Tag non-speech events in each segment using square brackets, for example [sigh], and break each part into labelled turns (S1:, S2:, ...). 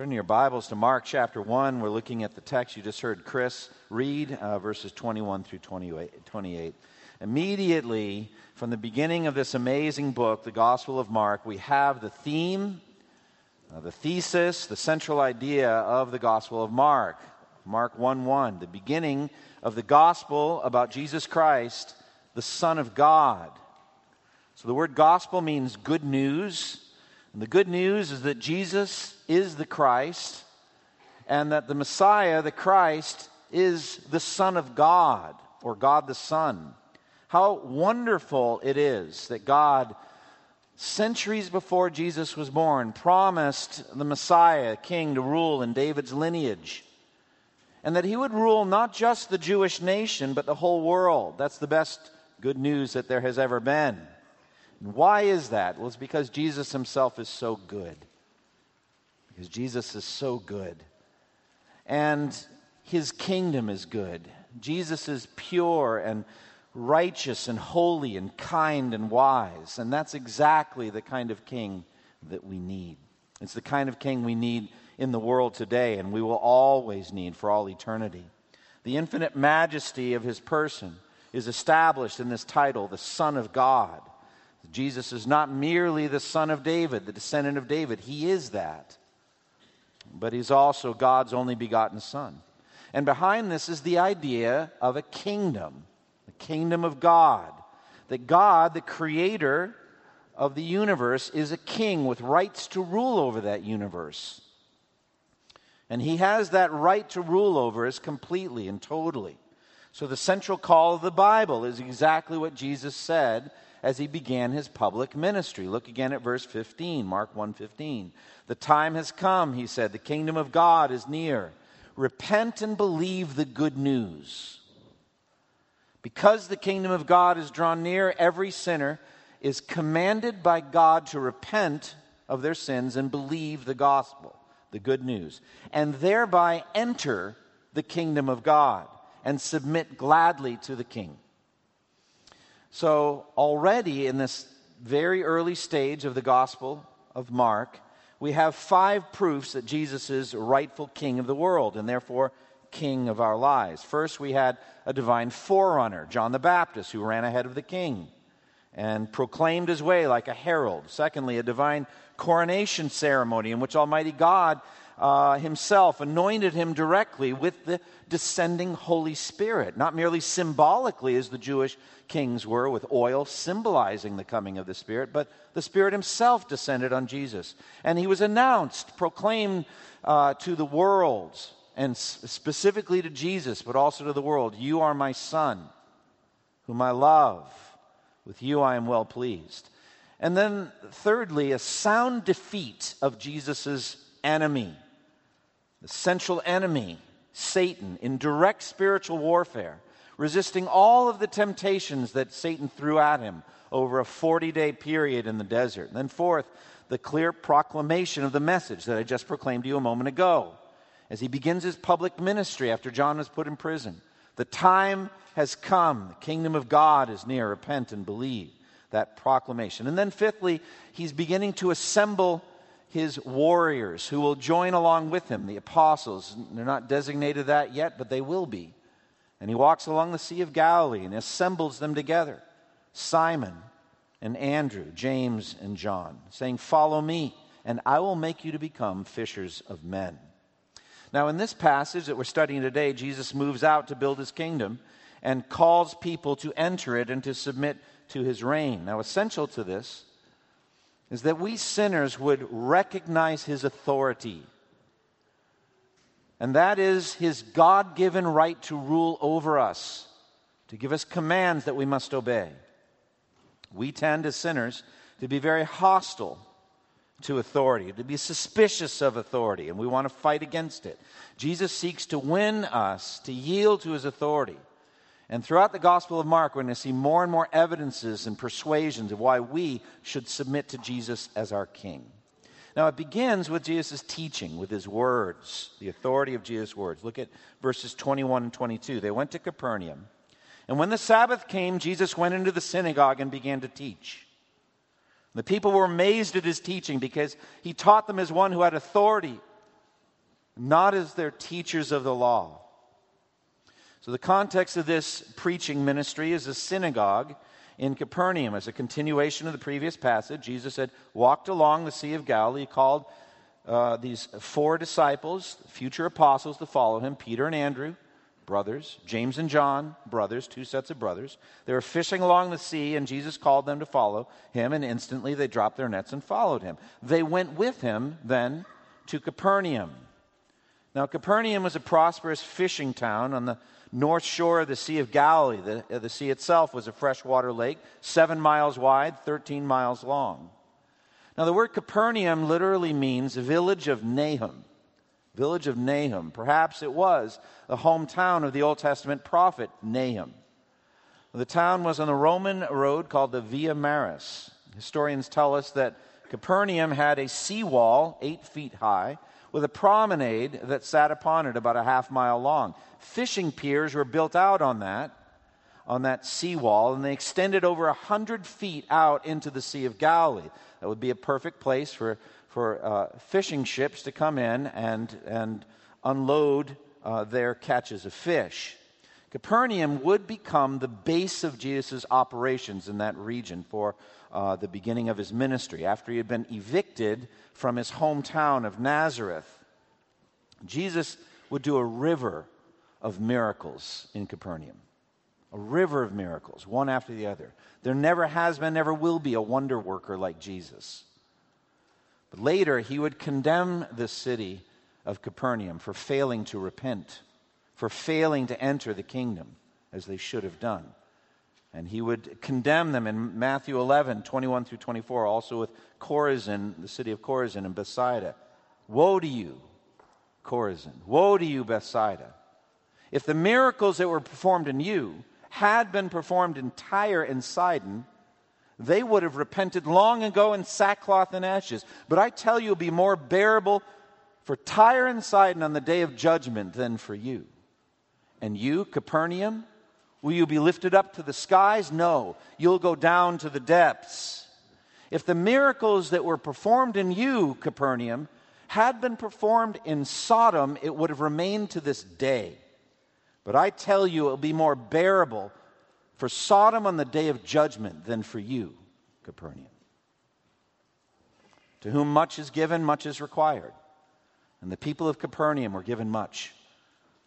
S1: Turn your Bibles to Mark chapter 1. We're looking at the text you just heard Chris read, uh, verses 21 through 28. Immediately, from the beginning of this amazing book, the Gospel of Mark, we have the theme, uh, the thesis, the central idea of the Gospel of Mark. Mark 1 1, the beginning of the Gospel about Jesus Christ, the Son of God. So the word gospel means good news. And the good news is that Jesus is the Christ and that the Messiah, the Christ, is the Son of God or God the Son. How wonderful it is that God, centuries before Jesus was born, promised the Messiah, king, to rule in David's lineage. And that he would rule not just the Jewish nation, but the whole world. That's the best good news that there has ever been. Why is that? Well, it's because Jesus himself is so good. Because Jesus is so good. And his kingdom is good. Jesus is pure and righteous and holy and kind and wise. And that's exactly the kind of king that we need. It's the kind of king we need in the world today and we will always need for all eternity. The infinite majesty of his person is established in this title, the Son of God. Jesus is not merely the son of David, the descendant of David. He is that. But he's also God's only begotten son. And behind this is the idea of a kingdom, the kingdom of God. That God, the creator of the universe, is a king with rights to rule over that universe. And he has that right to rule over us completely and totally. So the central call of the Bible is exactly what Jesus said as he began his public ministry. Look again at verse 15, Mark 1:15. The time has come, he said, the kingdom of God is near. Repent and believe the good news. Because the kingdom of God is drawn near, every sinner is commanded by God to repent of their sins and believe the gospel, the good news, and thereby enter the kingdom of God and submit gladly to the king. So, already in this very early stage of the Gospel of Mark, we have five proofs that Jesus is rightful king of the world and therefore king of our lives. First, we had a divine forerunner, John the Baptist, who ran ahead of the king and proclaimed his way like a herald. Secondly, a divine coronation ceremony in which Almighty God uh, himself anointed him directly with the descending Holy Spirit, not merely symbolically as the Jewish kings were with oil symbolizing the coming of the Spirit, but the Spirit himself descended on Jesus. And he was announced, proclaimed uh, to the world, and specifically to Jesus, but also to the world You are my Son, whom I love. With you I am well pleased. And then, thirdly, a sound defeat of Jesus' enemy the central enemy, Satan, in direct spiritual warfare, resisting all of the temptations that Satan threw at him over a 40 day period in the desert. And then, fourth, the clear proclamation of the message that I just proclaimed to you a moment ago as he begins his public ministry after John was put in prison. The time has come, the kingdom of God is near. Repent and believe. That proclamation. And then, fifthly, he's beginning to assemble his warriors who will join along with him, the apostles. They're not designated that yet, but they will be. And he walks along the Sea of Galilee and assembles them together Simon and Andrew, James and John, saying, Follow me, and I will make you to become fishers of men. Now, in this passage that we're studying today, Jesus moves out to build his kingdom and calls people to enter it and to submit to his reign. Now, essential to this is that we sinners would recognize his authority. And that is his God given right to rule over us, to give us commands that we must obey. We tend, as sinners, to be very hostile to authority, to be suspicious of authority, and we want to fight against it. Jesus seeks to win us to yield to his authority. And throughout the Gospel of Mark, we're going to see more and more evidences and persuasions of why we should submit to Jesus as our King. Now, it begins with Jesus' teaching, with his words, the authority of Jesus' words. Look at verses 21 and 22. They went to Capernaum. And when the Sabbath came, Jesus went into the synagogue and began to teach. The people were amazed at his teaching because he taught them as one who had authority, not as their teachers of the law. So, the context of this preaching ministry is a synagogue in Capernaum. As a continuation of the previous passage, Jesus had walked along the Sea of Galilee, called uh, these four disciples, future apostles, to follow him Peter and Andrew, brothers, James and John, brothers, two sets of brothers. They were fishing along the sea, and Jesus called them to follow him, and instantly they dropped their nets and followed him. They went with him then to Capernaum. Now, Capernaum was a prosperous fishing town on the north shore of the Sea of Galilee. The, uh, the sea itself was a freshwater lake, seven miles wide, 13 miles long. Now, the word Capernaum literally means village of Nahum. Village of Nahum. Perhaps it was the hometown of the Old Testament prophet Nahum. The town was on the Roman road called the Via Maris. Historians tell us that Capernaum had a seawall eight feet high with a promenade that sat upon it about a half mile long. Fishing piers were built out on that, on that seawall, and they extended over a hundred feet out into the Sea of Galilee. That would be a perfect place for, for uh, fishing ships to come in and, and unload uh, their catches of fish. Capernaum would become the base of Jesus' operations in that region for uh, the beginning of his ministry. After he had been evicted from his hometown of Nazareth, Jesus would do a river of miracles in Capernaum. A river of miracles, one after the other. There never has been, never will be a wonder worker like Jesus. But later, he would condemn the city of Capernaum for failing to repent, for failing to enter the kingdom as they should have done. And he would condemn them in Matthew 11, 21 through 24, also with Chorazin, the city of Chorazin and Bethsaida. Woe to you, Chorazin! Woe to you, Bethsaida! If the miracles that were performed in you had been performed in Tyre and Sidon, they would have repented long ago in sackcloth and ashes. But I tell you, it'll be more bearable for Tyre and Sidon on the day of judgment than for you. And you, Capernaum, Will you be lifted up to the skies? No, you'll go down to the depths. If the miracles that were performed in you, Capernaum, had been performed in Sodom, it would have remained to this day. But I tell you, it will be more bearable for Sodom on the day of judgment than for you, Capernaum. To whom much is given, much is required. And the people of Capernaum were given much.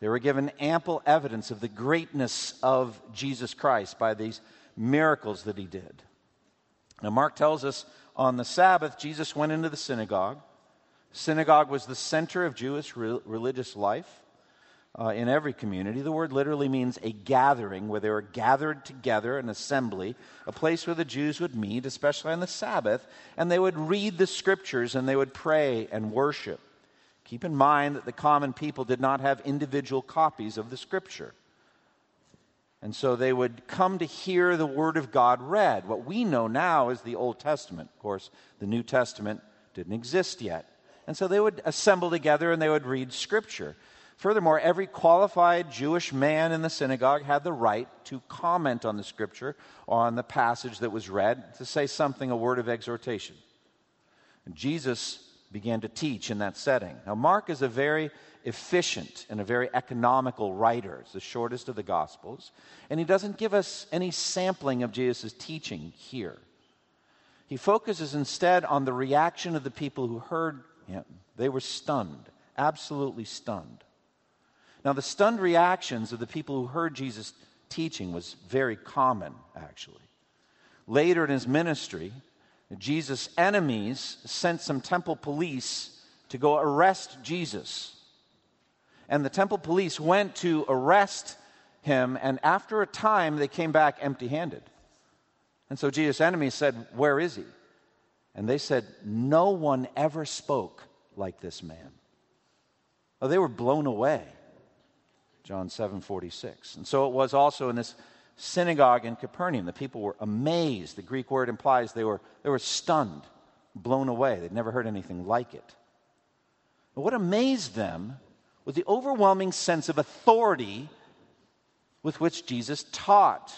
S1: They were given ample evidence of the greatness of Jesus Christ by these miracles that he did. Now, Mark tells us on the Sabbath, Jesus went into the synagogue. Synagogue was the center of Jewish re- religious life uh, in every community. The word literally means a gathering where they were gathered together, an assembly, a place where the Jews would meet, especially on the Sabbath, and they would read the scriptures and they would pray and worship. Keep in mind that the common people did not have individual copies of the scripture. And so they would come to hear the word of God read. What we know now is the Old Testament. Of course, the New Testament didn't exist yet. And so they would assemble together and they would read scripture. Furthermore, every qualified Jewish man in the synagogue had the right to comment on the scripture on the passage that was read, to say something, a word of exhortation. And Jesus began to teach in that setting. Now, Mark is a very efficient and a very economical writer. It's the shortest of the Gospels. And he doesn't give us any sampling of Jesus' teaching here. He focuses instead on the reaction of the people who heard him. They were stunned, absolutely stunned. Now, the stunned reactions of the people who heard Jesus' teaching was very common, actually. Later in his ministry, Jesus' enemies sent some temple police to go arrest Jesus. And the temple police went to arrest him, and after a time, they came back empty handed. And so Jesus' enemies said, Where is he? And they said, No one ever spoke like this man. They were blown away. John 7 46. And so it was also in this synagogue in Capernaum. The people were amazed. The Greek word implies they were, they were stunned, blown away. They'd never heard anything like it. But what amazed them was the overwhelming sense of authority with which Jesus taught.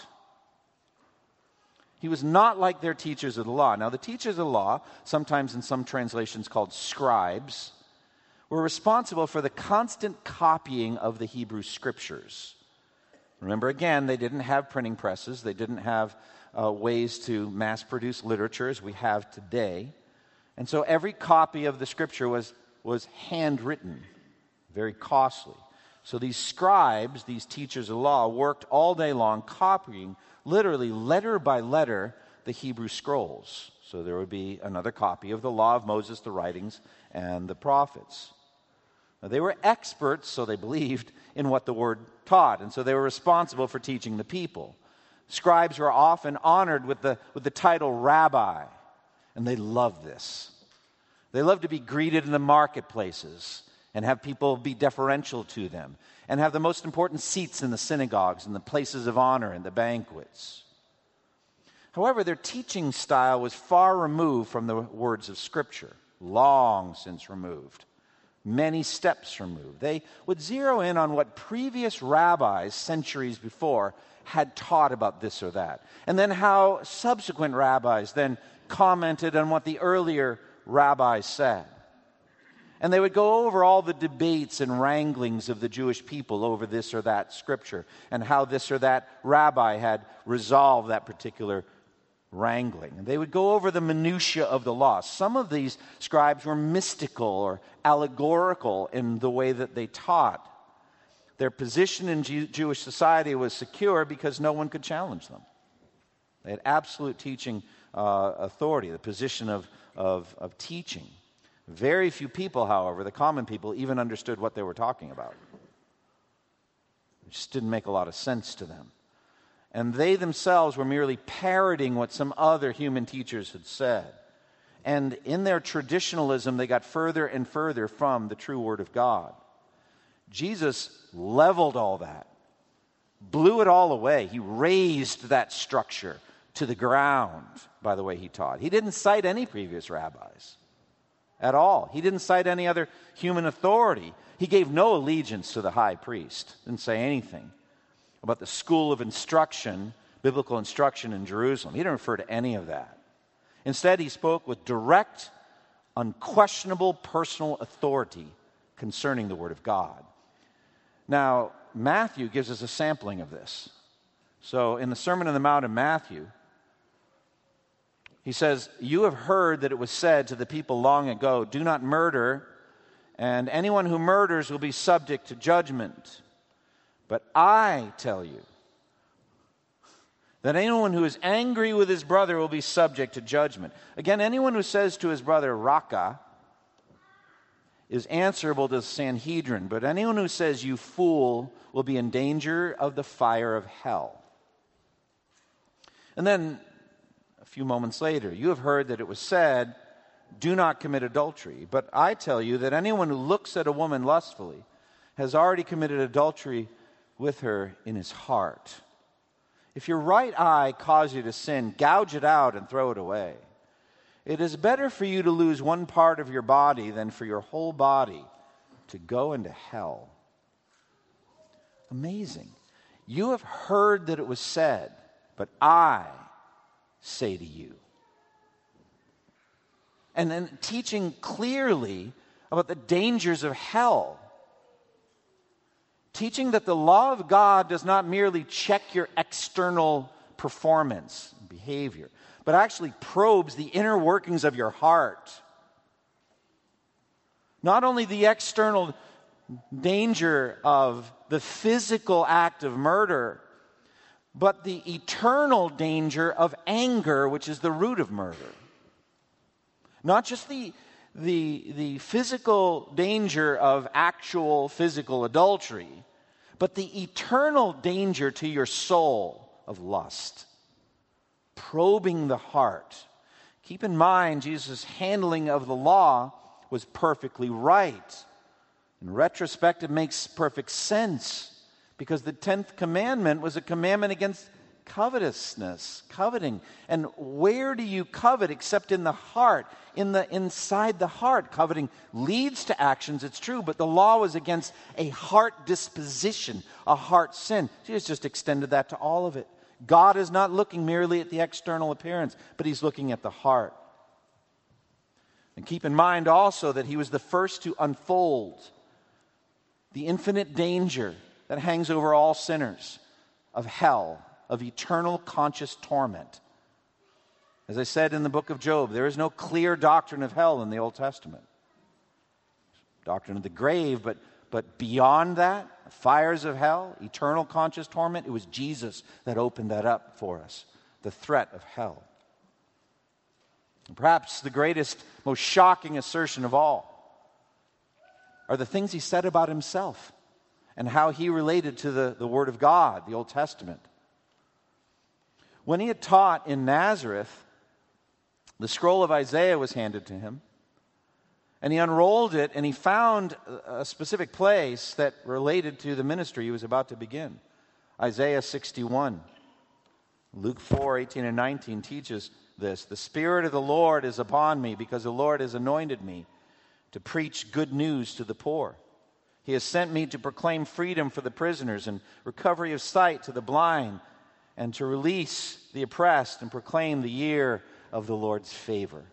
S1: He was not like their teachers of the law. Now, the teachers of the law, sometimes in some translations called scribes, were responsible for the constant copying of the Hebrew scriptures. Remember, again, they didn't have printing presses, they didn't have uh, ways to mass produce literature as we have today. And so every copy of the scripture was, was handwritten, very costly. So these scribes, these teachers of law, worked all day long copying, literally letter by letter, the Hebrew scrolls. So there would be another copy of the law of Moses, the writings, and the prophets. They were experts, so they believed, in what the word taught, and so they were responsible for teaching the people. Scribes were often honored with the, with the title rabbi, and they loved this. They loved to be greeted in the marketplaces and have people be deferential to them and have the most important seats in the synagogues and the places of honor and the banquets. However, their teaching style was far removed from the words of Scripture, long since removed many steps removed. They would zero in on what previous rabbis, centuries before, had taught about this or that, and then how subsequent rabbis then commented on what the earlier rabbis said. And they would go over all the debates and wranglings of the Jewish people over this or that scripture and how this or that rabbi had resolved that particular wrangling. They would go over the minutiae of the law. Some of these scribes were mystical or allegorical in the way that they taught. Their position in Jewish society was secure because no one could challenge them. They had absolute teaching uh, authority, the position of, of, of teaching. Very few people, however, the common people, even understood what they were talking about. It just didn't make a lot of sense to them and they themselves were merely parroting what some other human teachers had said. And in their traditionalism, they got further and further from the true Word of God. Jesus leveled all that, blew it all away. He razed that structure to the ground by the way he taught. He didn't cite any previous rabbis at all, he didn't cite any other human authority. He gave no allegiance to the high priest, didn't say anything about the school of instruction, biblical instruction in Jerusalem. He didn't refer to any of that. Instead, he spoke with direct, unquestionable personal authority concerning the Word of God. Now, Matthew gives us a sampling of this. So, in the Sermon on the Mount in Matthew, he says, You have heard that it was said to the people long ago, Do not murder, and anyone who murders will be subject to judgment. But I tell you that anyone who is angry with his brother will be subject to judgment. Again, anyone who says to his brother, Raca, is answerable to the Sanhedrin, but anyone who says, You fool, will be in danger of the fire of hell. And then a few moments later, you have heard that it was said, Do not commit adultery. But I tell you that anyone who looks at a woman lustfully has already committed adultery with her in his heart. If your right eye cause you to sin, gouge it out and throw it away. It is better for you to lose one part of your body than for your whole body to go into hell. Amazing. You have heard that it was said, but I say to you. And then teaching clearly about the dangers of hell teaching that the law of God does not merely check your external performance, behavior, but actually probes the inner workings of your heart. Not only the external danger of the physical act of murder, but the eternal danger of anger, which is the root of murder. Not just the the, the physical danger of actual physical adultery, but the eternal danger to your soul of lust. Probing the heart, Keep in mind, Jesus' handling of the law was perfectly right. In retrospect, it makes perfect sense because the 10th commandment was a commandment against covetousness, coveting. And where do you covet except in the heart, in the inside the heart? Coveting leads to actions, it's true, but the law was against a heart disposition, a heart sin. Jesus just extended that to all of it. God is not looking merely at the external appearance, but he's looking at the heart. And keep in mind also that he was the first to unfold the infinite danger that hangs over all sinners of hell of eternal conscious torment. As I said in the book of Job, there is no clear doctrine of hell in the Old Testament. Doctrine of the grave, but, but beyond that, fires of hell, eternal conscious torment, it was Jesus that opened that up for us. The threat of hell. And perhaps the greatest, most shocking assertion of all are the things he said about himself and how he related to the, the Word of God, the Old Testament. When he had taught in Nazareth, the scroll of Isaiah was handed to him. And he unrolled it and he found a specific place that related to the ministry he was about to begin Isaiah 61. Luke 4 18 and 19 teaches this. The Spirit of the Lord is upon me because the Lord has anointed me to preach good news to the poor. He has sent me to proclaim freedom for the prisoners and recovery of sight to the blind and to release the oppressed and proclaim the year of the Lord's favor.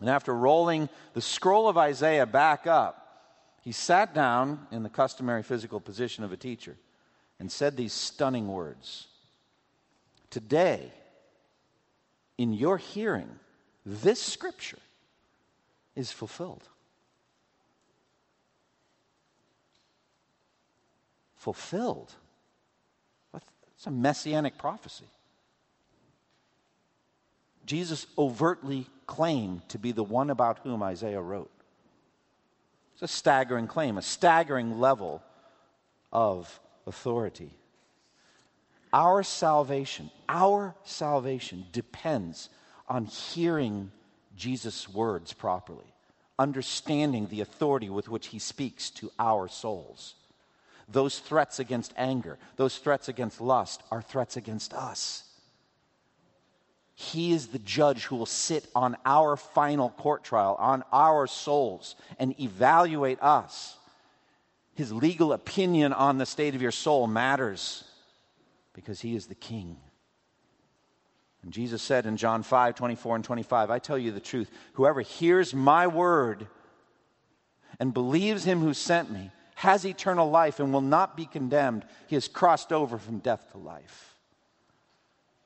S1: And after rolling the scroll of Isaiah back up, he sat down in the customary physical position of a teacher and said these stunning words Today, in your hearing, this scripture is fulfilled. Fulfilled. It's a messianic prophecy. Jesus overtly claimed to be the one about whom Isaiah wrote. It's a staggering claim, a staggering level of authority. Our salvation, our salvation depends on hearing Jesus' words properly, understanding the authority with which he speaks to our souls. Those threats against anger, those threats against lust, are threats against us. He is the judge who will sit on our final court trial, on our souls, and evaluate us. His legal opinion on the state of your soul matters because he is the king. And Jesus said in John 5 24 and 25, I tell you the truth, whoever hears my word and believes him who sent me has eternal life and will not be condemned. He has crossed over from death to life.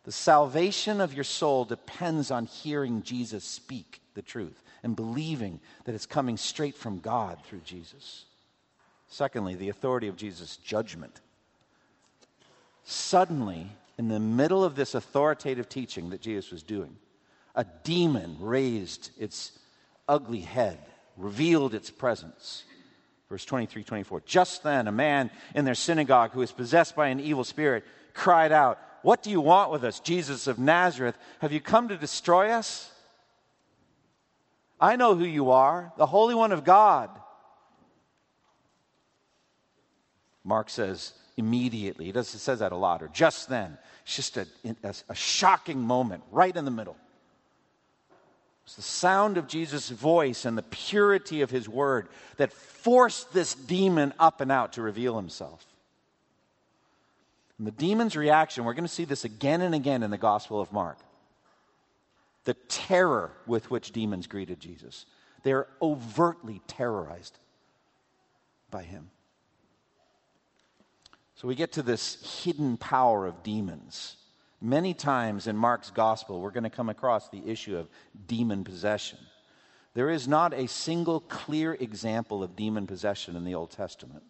S1: The salvation of your soul depends on hearing Jesus speak the truth and believing that it's coming straight from God through Jesus. Secondly, the authority of Jesus' judgment. Suddenly, in the middle of this authoritative teaching that Jesus was doing, a demon raised its ugly head, revealed its presence. Verse 23 24. Just then, a man in their synagogue who was possessed by an evil spirit cried out, What do you want with us, Jesus of Nazareth? Have you come to destroy us? I know who you are, the Holy One of God. Mark says immediately. He, does, says that a lot, or just then. It's just a, a shocking moment right in the middle. It's the sound of Jesus' voice and the purity of his word that forced this demon up and out to reveal himself. And the demon's reaction, we're going to see this again and again in the Gospel of Mark. The terror with which demons greeted Jesus. They're overtly terrorized by him. So we get to this hidden power of demons. Many times in Mark's gospel, we're going to come across the issue of demon possession. There is not a single clear example of demon possession in the Old Testament.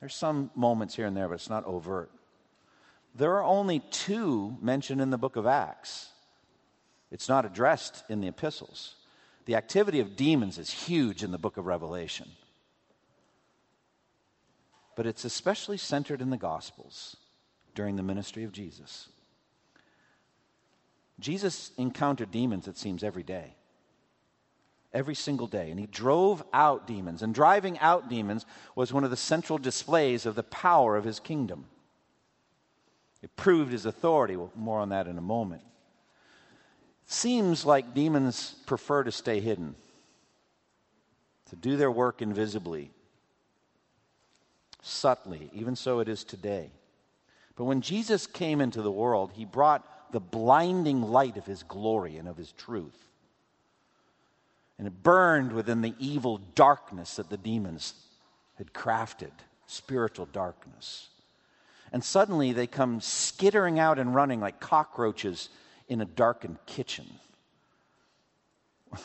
S1: There's some moments here and there, but it's not overt. There are only two mentioned in the book of Acts. It's not addressed in the epistles. The activity of demons is huge in the book of Revelation. But it's especially centered in the Gospels during the ministry of Jesus. Jesus encountered demons, it seems, every day. Every single day. And he drove out demons. And driving out demons was one of the central displays of the power of his kingdom. It proved his authority. more on that in a moment. It seems like demons prefer to stay hidden, to do their work invisibly, subtly. Even so, it is today. But when Jesus came into the world, he brought the blinding light of his glory and of his truth. And it burned within the evil darkness that the demons had crafted, spiritual darkness. And suddenly they come skittering out and running like cockroaches in a darkened kitchen. [laughs]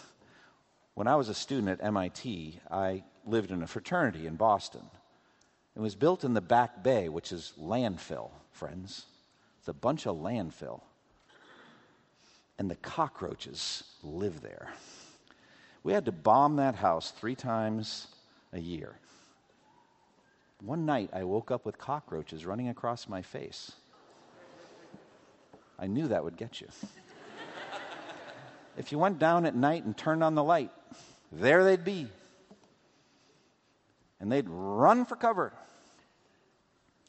S1: when I was a student at MIT, I lived in a fraternity in Boston. It was built in the back bay, which is landfill, friends. It's a bunch of landfill. And the cockroaches live there. We had to bomb that house three times a year. One night I woke up with cockroaches running across my face. I knew that would get you. if you went down at night and turned on the light, there they'd be. And they'd run for cover.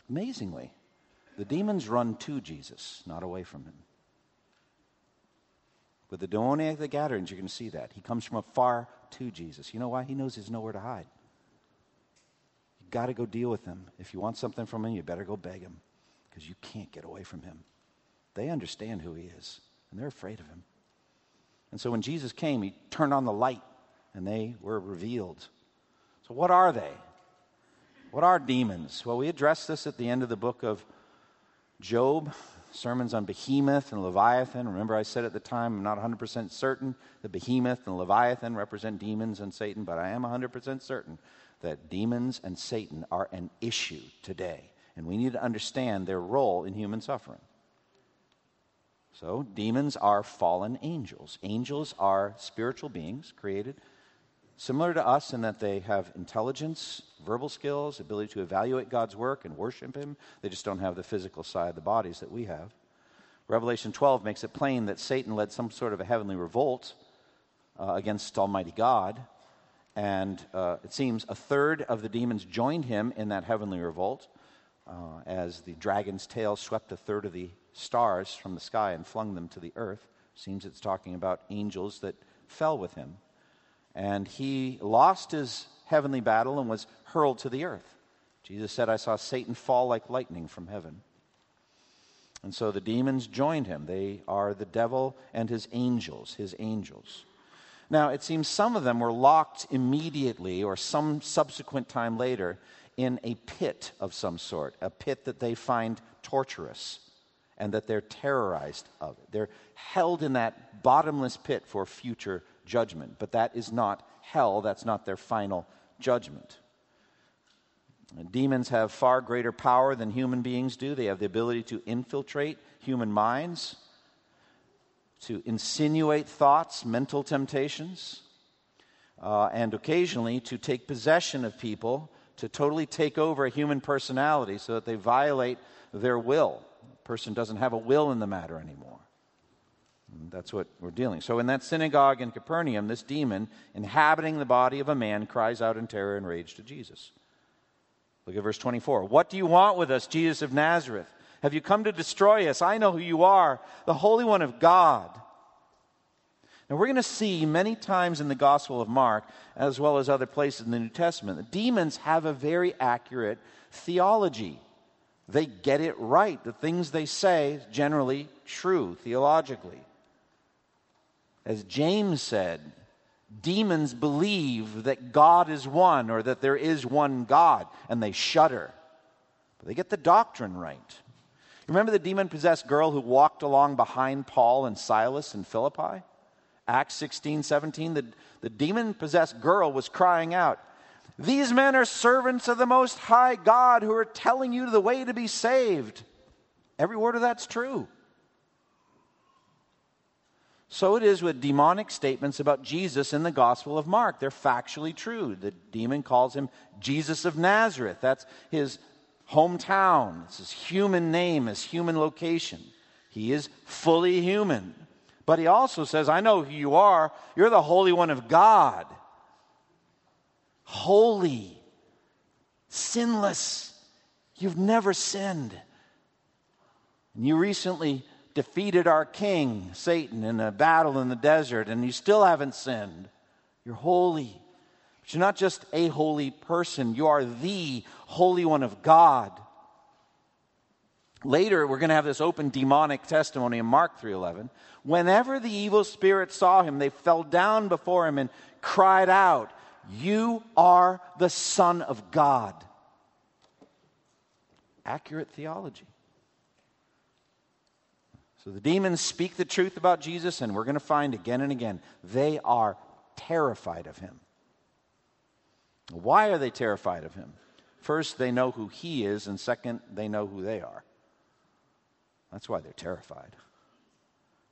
S1: Amazingly, the demons run to Jesus, not away from him. With the demoniac the Gadarenes, you're going to see that. He comes from afar to Jesus. You know why? He knows there's nowhere to hide you got to go deal with him. If you want something from him, you better go beg him because you can't get away from him. They understand who he is, and they're afraid of him. And so when Jesus came, he turned on the light, and they were revealed. So, what are they? What are demons? Well, we addressed this at the end of the book of Job, sermons on Behemoth and Leviathan. Remember, I said at the time, I'm not 100% certain that Behemoth and Leviathan represent demons and Satan, but I am 100% certain that demons and Satan are an issue today, and we need to understand their role in human suffering. So, demons are fallen angels. Angels are spiritual beings created similar to us in that they have intelligence, verbal skills, ability to evaluate God's work and worship Him. They just don't have the physical side, of the bodies that we have. Revelation 12 makes it plain that Satan led some sort of a heavenly revolt uh, against Almighty God. And uh, it seems a third of the demons joined him in that heavenly revolt uh, as the dragon's tail swept a third of the stars from the sky and flung them to the earth. Seems it's talking about angels that fell with him. And he lost his heavenly battle and was hurled to the earth. Jesus said, I saw Satan fall like lightning from heaven. And so the demons joined him. They are the devil and his angels, his angels. Now, it seems some of them were locked immediately or some subsequent time later in a pit of some sort, a pit that they find torturous and that they're terrorized of it. They're held in that bottomless pit for future judgment, but that is not hell, that's not their final judgment. Demons have far greater power than human beings do. They have the ability to infiltrate human minds to insinuate thoughts, mental temptations, uh, and occasionally to take possession of people, to totally take over a human personality so that they violate their will. The person doesn't have a will in the matter anymore. That's what we're dealing. So in that synagogue in Capernaum, this demon inhabiting the body of a man cries out in terror and rage to Jesus. Look at verse 24. What do you want with us, Jesus of Nazareth? Have you come to destroy us? I know who you are, the Holy One of God. Now, we're going to see many times in the Gospel of Mark, as well as other places in the New Testament, that demons have a very accurate theology. They get it right. The things they say generally true theologically. As James said, demons believe that God is one or that there is one God, and they shudder. But they get the doctrine right. Remember the demon possessed girl who walked along behind Paul and Silas in Philippi? Acts 16, 17. The, the demon possessed girl was crying out, These men are servants of the Most High God who are telling you the way to be saved. Every word of that's true. So it is with demonic statements about Jesus in the Gospel of Mark. They're factually true. The demon calls him Jesus of Nazareth. That's his hometown. It's his human name, his human location. He is fully human. But he also says, I know who you are. You're the Holy One of God. Holy, sinless. You've never sinned. And you recently defeated our king, Satan, in a battle in the desert, and you still haven't sinned. You're holy. But you're not just a holy person, you are the Holy One of God. Later, we're going to have this open demonic testimony in Mark 3:11. Whenever the evil spirits saw him, they fell down before him and cried out, "You are the Son of God." Accurate theology. So the demons speak the truth about Jesus, and we're going to find again and again they are terrified of him. Why are they terrified of him? First, they know who he is, and second, they know who they are. That's why they're terrified.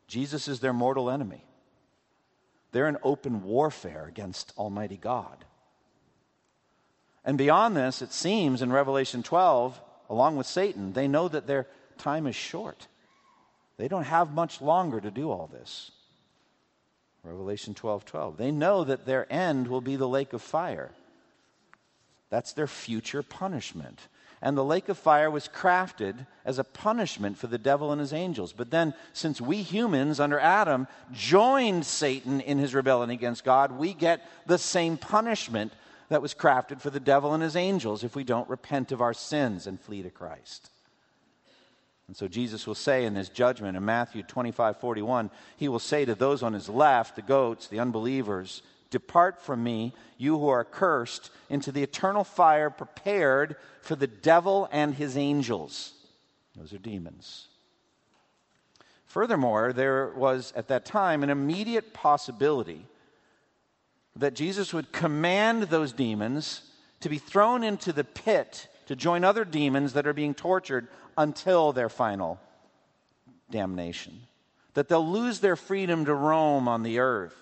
S1: Jesus is their mortal enemy. They're in open warfare against Almighty God. And beyond this, it seems in Revelation 12, along with Satan, they know that their time is short. They don't have much longer to do all this. Revelation 12 12. They know that their end will be the lake of fire. That's their future punishment. And the lake of fire was crafted as a punishment for the devil and his angels. But then, since we humans under Adam joined Satan in his rebellion against God, we get the same punishment that was crafted for the devil and his angels if we don't repent of our sins and flee to Christ. And so Jesus will say in his judgment in Matthew 25 41, he will say to those on his left, the goats, the unbelievers, Depart from me, you who are cursed, into the eternal fire prepared for the devil and his angels. Those are demons. Furthermore, there was at that time an immediate possibility that Jesus would command those demons to be thrown into the pit to join other demons that are being tortured until their final damnation. That they'll lose their freedom to roam on the earth.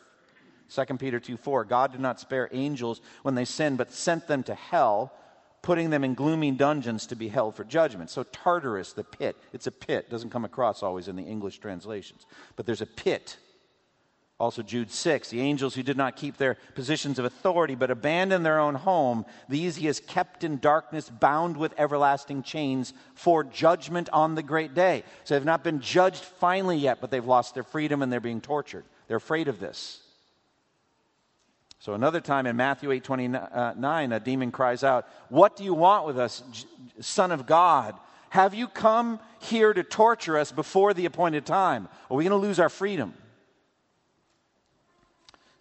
S1: 2 Peter 2 4, God did not spare angels when they sinned, but sent them to hell, putting them in gloomy dungeons to be held for judgment. So, Tartarus, the pit, it's a pit, doesn't come across always in the English translations, but there's a pit also, Jude 6, the angels who did not keep their positions of authority but abandoned their own home, these he has kept in darkness, bound with everlasting chains for judgment on the great day. So they've not been judged finally yet, but they've lost their freedom and they're being tortured. They're afraid of this. So another time in Matthew 8 29, uh, a demon cries out, What do you want with us, Son of God? Have you come here to torture us before the appointed time? Are we going to lose our freedom?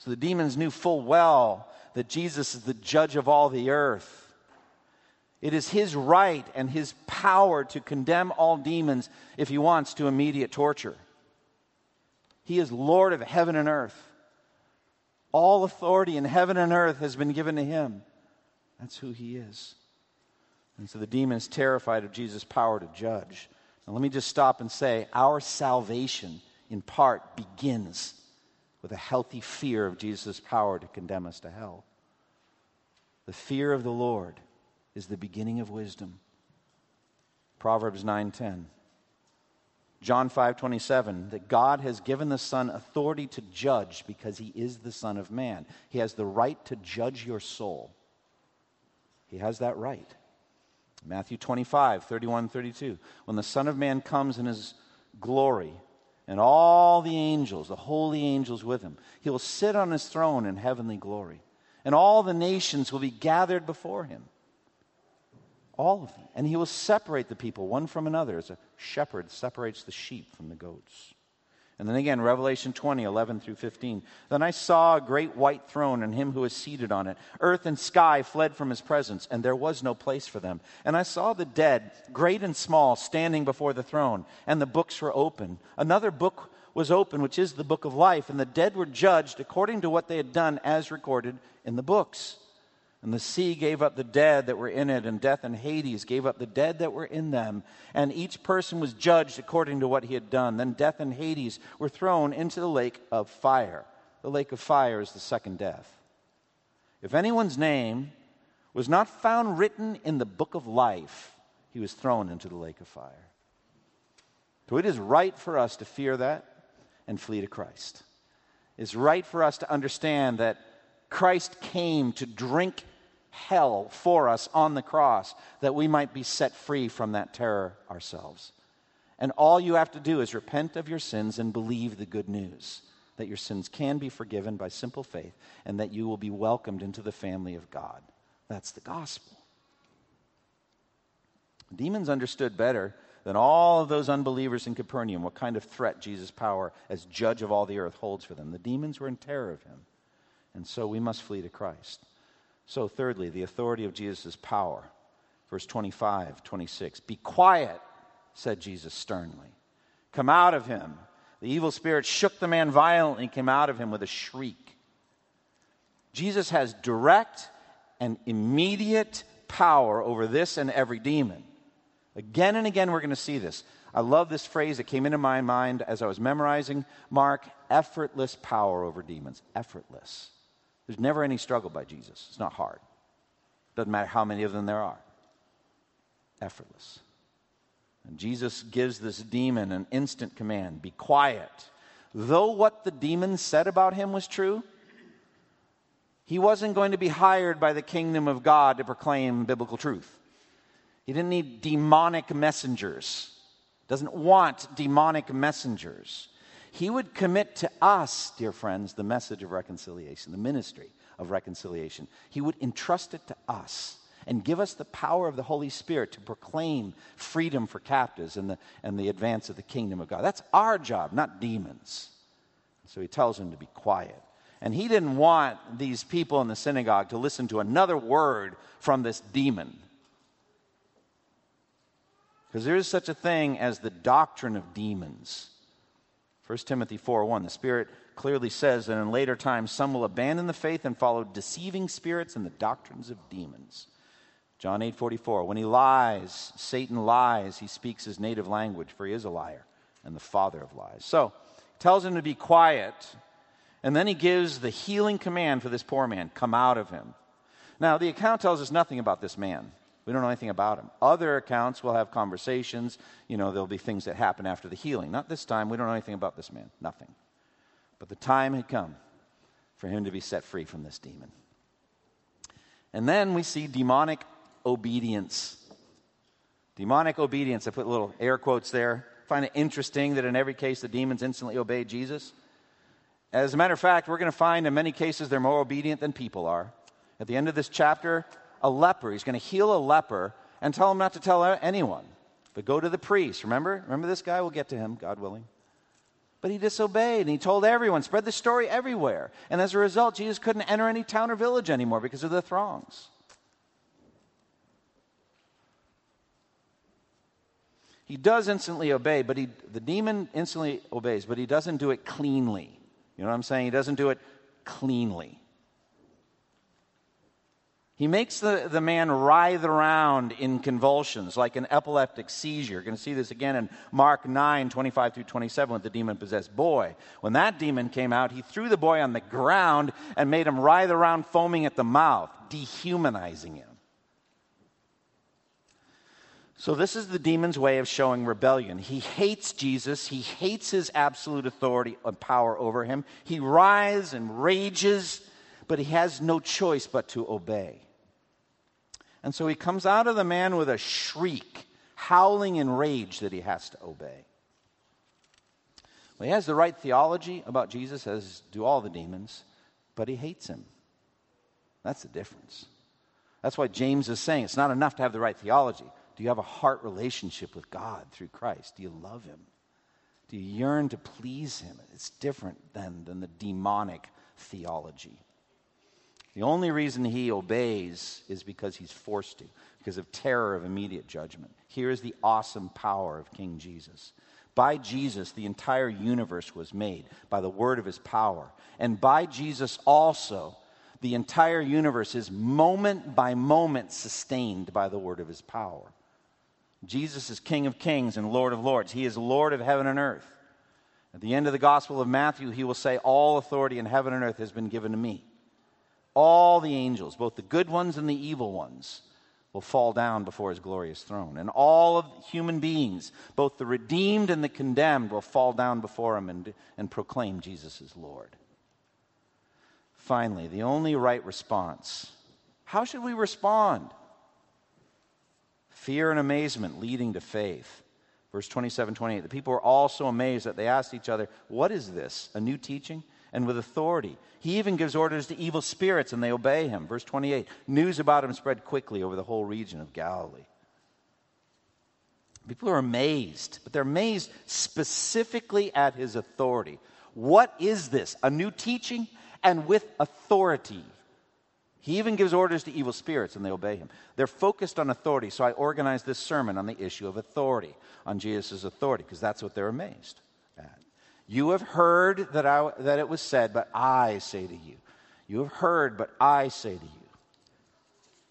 S1: So the demons knew full well that Jesus is the judge of all the earth. It is his right and his power to condemn all demons if he wants to immediate torture. He is Lord of heaven and earth. All authority in heaven and earth has been given to him. That's who he is. And so the demon is terrified of Jesus' power to judge. Now, let me just stop and say our salvation, in part, begins with a healthy fear of Jesus' power to condemn us to hell. The fear of the Lord is the beginning of wisdom. Proverbs 9:10. John 5:27 that God has given the Son authority to judge because he is the Son of man. He has the right to judge your soul. He has that right. Matthew 25, 31, 32. When the Son of Man comes in his glory and all the angels, the holy angels with him. He will sit on his throne in heavenly glory, and all the nations will be gathered before him. All of them. And he will separate the people one from another as a shepherd separates the sheep from the goats. And then again, Revelation 20, 11 through 15. Then I saw a great white throne and him who was seated on it. Earth and sky fled from his presence, and there was no place for them. And I saw the dead, great and small, standing before the throne, and the books were open. Another book was open, which is the book of life, and the dead were judged according to what they had done as recorded in the books. And the sea gave up the dead that were in it, and death and Hades gave up the dead that were in them. And each person was judged according to what he had done. Then death and Hades were thrown into the lake of fire. The lake of fire is the second death. If anyone's name was not found written in the book of life, he was thrown into the lake of fire. So it is right for us to fear that. and flee to Christ. It's right for us to understand that Christ came to drink hell for us on the cross that we might be set free from that terror ourselves. And all you have to do is repent of your sins and believe the good news that your sins can be forgiven by simple faith and that you will be welcomed into the family of God. That's the gospel. Demons understood better than all of those unbelievers in Capernaum what kind of threat Jesus' power as judge of all the earth holds for them. The demons were in terror of him. And so we must flee to Christ. So, thirdly, the authority of Jesus' power. Verse 25, 26. Be quiet, said Jesus sternly. Come out of him. The evil spirit shook the man violently, and came out of him with a shriek. Jesus has direct and immediate power over this and every demon. Again and again, we're going to see this. I love this phrase that came into my mind as I was memorizing Mark effortless power over demons. Effortless. There's never any struggle by Jesus. It's not hard. Doesn't matter how many of them there are. Effortless. And Jesus gives this demon an instant command be quiet. Though what the demon said about him was true, he wasn't going to be hired by the kingdom of God to proclaim biblical truth. He didn't need demonic messengers. Doesn't want demonic messengers. He would commit to us, dear friends, the message of reconciliation, the ministry of reconciliation. He would entrust it to us and give us the power of the Holy Spirit to proclaim freedom for captives and the, and the advance of the kingdom of God. That's our job, not demons. So he tells them to be quiet. And he didn't want these people in the synagogue to listen to another word from this demon. Because there is such a thing as the doctrine of demons. 1 Timothy 4 1, the Spirit clearly says that in later times some will abandon the faith and follow deceiving spirits and the doctrines of demons. John 8 44, when he lies, Satan lies, he speaks his native language, for he is a liar and the father of lies. So, tells him to be quiet, and then he gives the healing command for this poor man come out of him. Now, the account tells us nothing about this man. We don't know anything about him. Other accounts will have conversations. You know, there'll be things that happen after the healing. Not this time. We don't know anything about this man. Nothing. But the time had come for him to be set free from this demon. And then we see demonic obedience. Demonic obedience. I put little air quotes there. Find it interesting that in every case the demons instantly obeyed Jesus. As a matter of fact, we're going to find in many cases they're more obedient than people are. At the end of this chapter, a leper. He's going to heal a leper and tell him not to tell anyone, but go to the priest. Remember? Remember this guy? We'll get to him, God willing. But he disobeyed and he told everyone, spread the story everywhere. And as a result, Jesus couldn't enter any town or village anymore because of the throngs. He does instantly obey, but he, the demon instantly obeys, but he doesn't do it cleanly. You know what I'm saying? He doesn't do it cleanly. He makes the, the man writhe around in convulsions like an epileptic seizure. You're going to see this again in Mark 9, 25 through 27 with the demon possessed boy. When that demon came out, he threw the boy on the ground and made him writhe around, foaming at the mouth, dehumanizing him. So, this is the demon's way of showing rebellion. He hates Jesus. He hates his absolute authority and power over him. He writhes and rages, but he has no choice but to obey. And so he comes out of the man with a shriek, howling in rage that he has to obey. Well, he has the right theology about Jesus, as do all the demons, but he hates him. That's the difference. That's why James is saying it's not enough to have the right theology. Do you have a heart relationship with God through Christ? Do you love him? Do you yearn to please him? It's different than, than the demonic theology. The only reason he obeys is because he's forced to, because of terror of immediate judgment. Here is the awesome power of King Jesus. By Jesus, the entire universe was made by the word of his power. And by Jesus also, the entire universe is moment by moment sustained by the word of his power. Jesus is King of kings and Lord of lords. He is Lord of heaven and earth. At the end of the Gospel of Matthew, he will say, All authority in heaven and earth has been given to me all the angels, both the good ones and the evil ones, will fall down before his glorious throne. And all of human beings, both the redeemed and the condemned, will fall down before him and, and proclaim Jesus as Lord. Finally, the only right response. How should we respond? Fear and amazement leading to faith. Verse 27 28. The people were all so amazed that they asked each other, What is this? A new teaching? And with authority. He even gives orders to evil spirits and they obey him. Verse 28. News about him spread quickly over the whole region of Galilee. People are amazed, but they're amazed specifically at his authority. What is this? A new teaching? and with authority. He even gives orders to evil spirits and they obey him. They're focused on authority, so I organized this sermon on the issue of authority, on Jesus' authority, because that's what they're amazed at. You have heard that, I, that it was said, but I say to you. You have heard, but I say to you.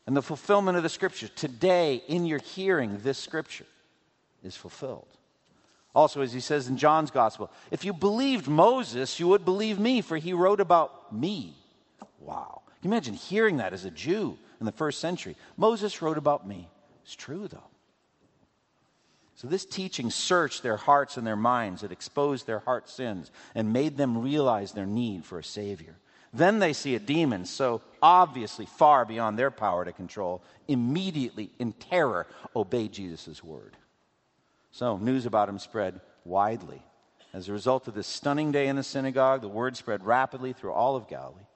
S1: And the fulfillment of the scripture, today in your hearing, this scripture is fulfilled. Also, as he says in John's gospel, if you believed Moses, you would believe me, for he wrote about me. Wow. Can you imagine hearing that as a Jew in the first century? Moses wrote about me. It's true, though. So, this teaching searched their hearts and their minds. It exposed their heart sins and made them realize their need for a Savior. Then they see a demon so obviously far beyond their power to control, immediately, in terror, obey Jesus' word. So, news about him spread widely. As a result of this stunning day in the synagogue, the word spread rapidly through all of Galilee.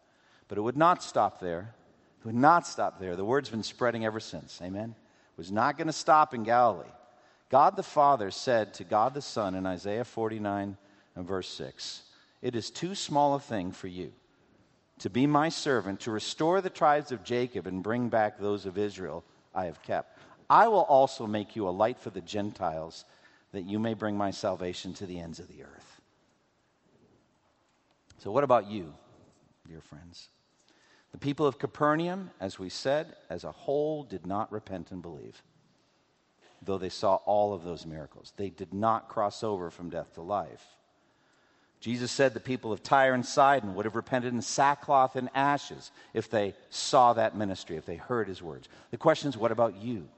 S1: But it would not stop there. It would not stop there. The word's been spreading ever since. Amen? It was not going to stop in Galilee. God the Father said to God the Son in Isaiah 49 and verse 6 It is too small a thing for you to be my servant, to restore the tribes of Jacob and bring back those of Israel I have kept. I will also make you a light for the Gentiles, that you may bring my salvation to the ends of the earth. So, what about you, dear friends? The people of Capernaum, as we said, as a whole, did not repent and believe, though they saw all of those miracles. They did not cross over from death to life. Jesus said the people of Tyre and Sidon would have repented in sackcloth and ashes if they saw that ministry, if they heard his words. The question is, what about you?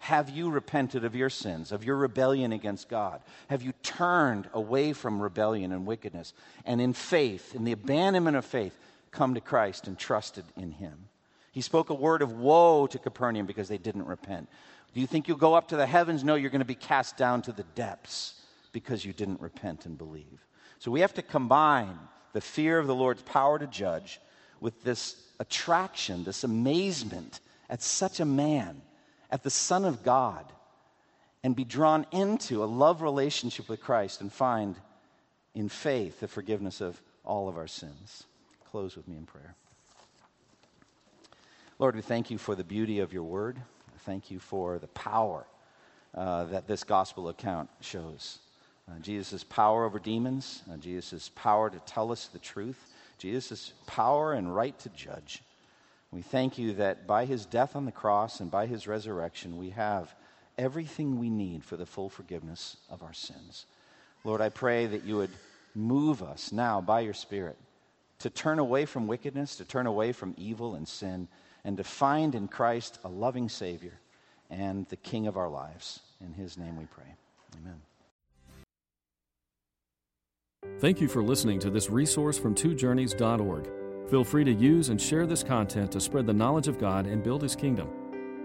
S1: Have you repented of your sins, of your rebellion against God? Have you turned away from rebellion and wickedness and in faith, in the abandonment of faith, come to Christ and trusted in Him? He spoke a word of woe to Capernaum because they didn't repent. Do you think you'll go up to the heavens? No, you're going to be cast down to the depths because you didn't repent and believe. So we have to combine the fear of the Lord's power to judge with this attraction, this amazement at such a man at the Son of God and be drawn into a love relationship with Christ and find in faith the forgiveness of all of our sins. Close with me in prayer. Lord, we thank you for the beauty of your word. Thank you for the power uh, that this gospel account shows. Uh, Jesus' power over demons, uh, Jesus' power to tell us the truth, Jesus' power and right to judge. We thank you that by his death on the cross and by his resurrection, we have everything we need for the full forgiveness of our sins. Lord, I pray that you would move us now by your Spirit to turn away from wickedness, to turn away from evil and sin, and to find in Christ a loving Savior and the King of our lives. In his name we pray. Amen.
S2: Thank you for listening to this resource from twojourneys.org. Feel free to use and share this content to spread the knowledge of God and build His kingdom.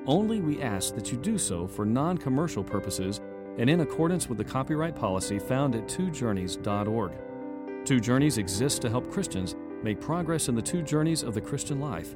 S2: Only we ask that you do so for non commercial purposes and in accordance with the copyright policy found at twojourneys.org. Two Journeys exists to help Christians make progress in the two journeys of the Christian life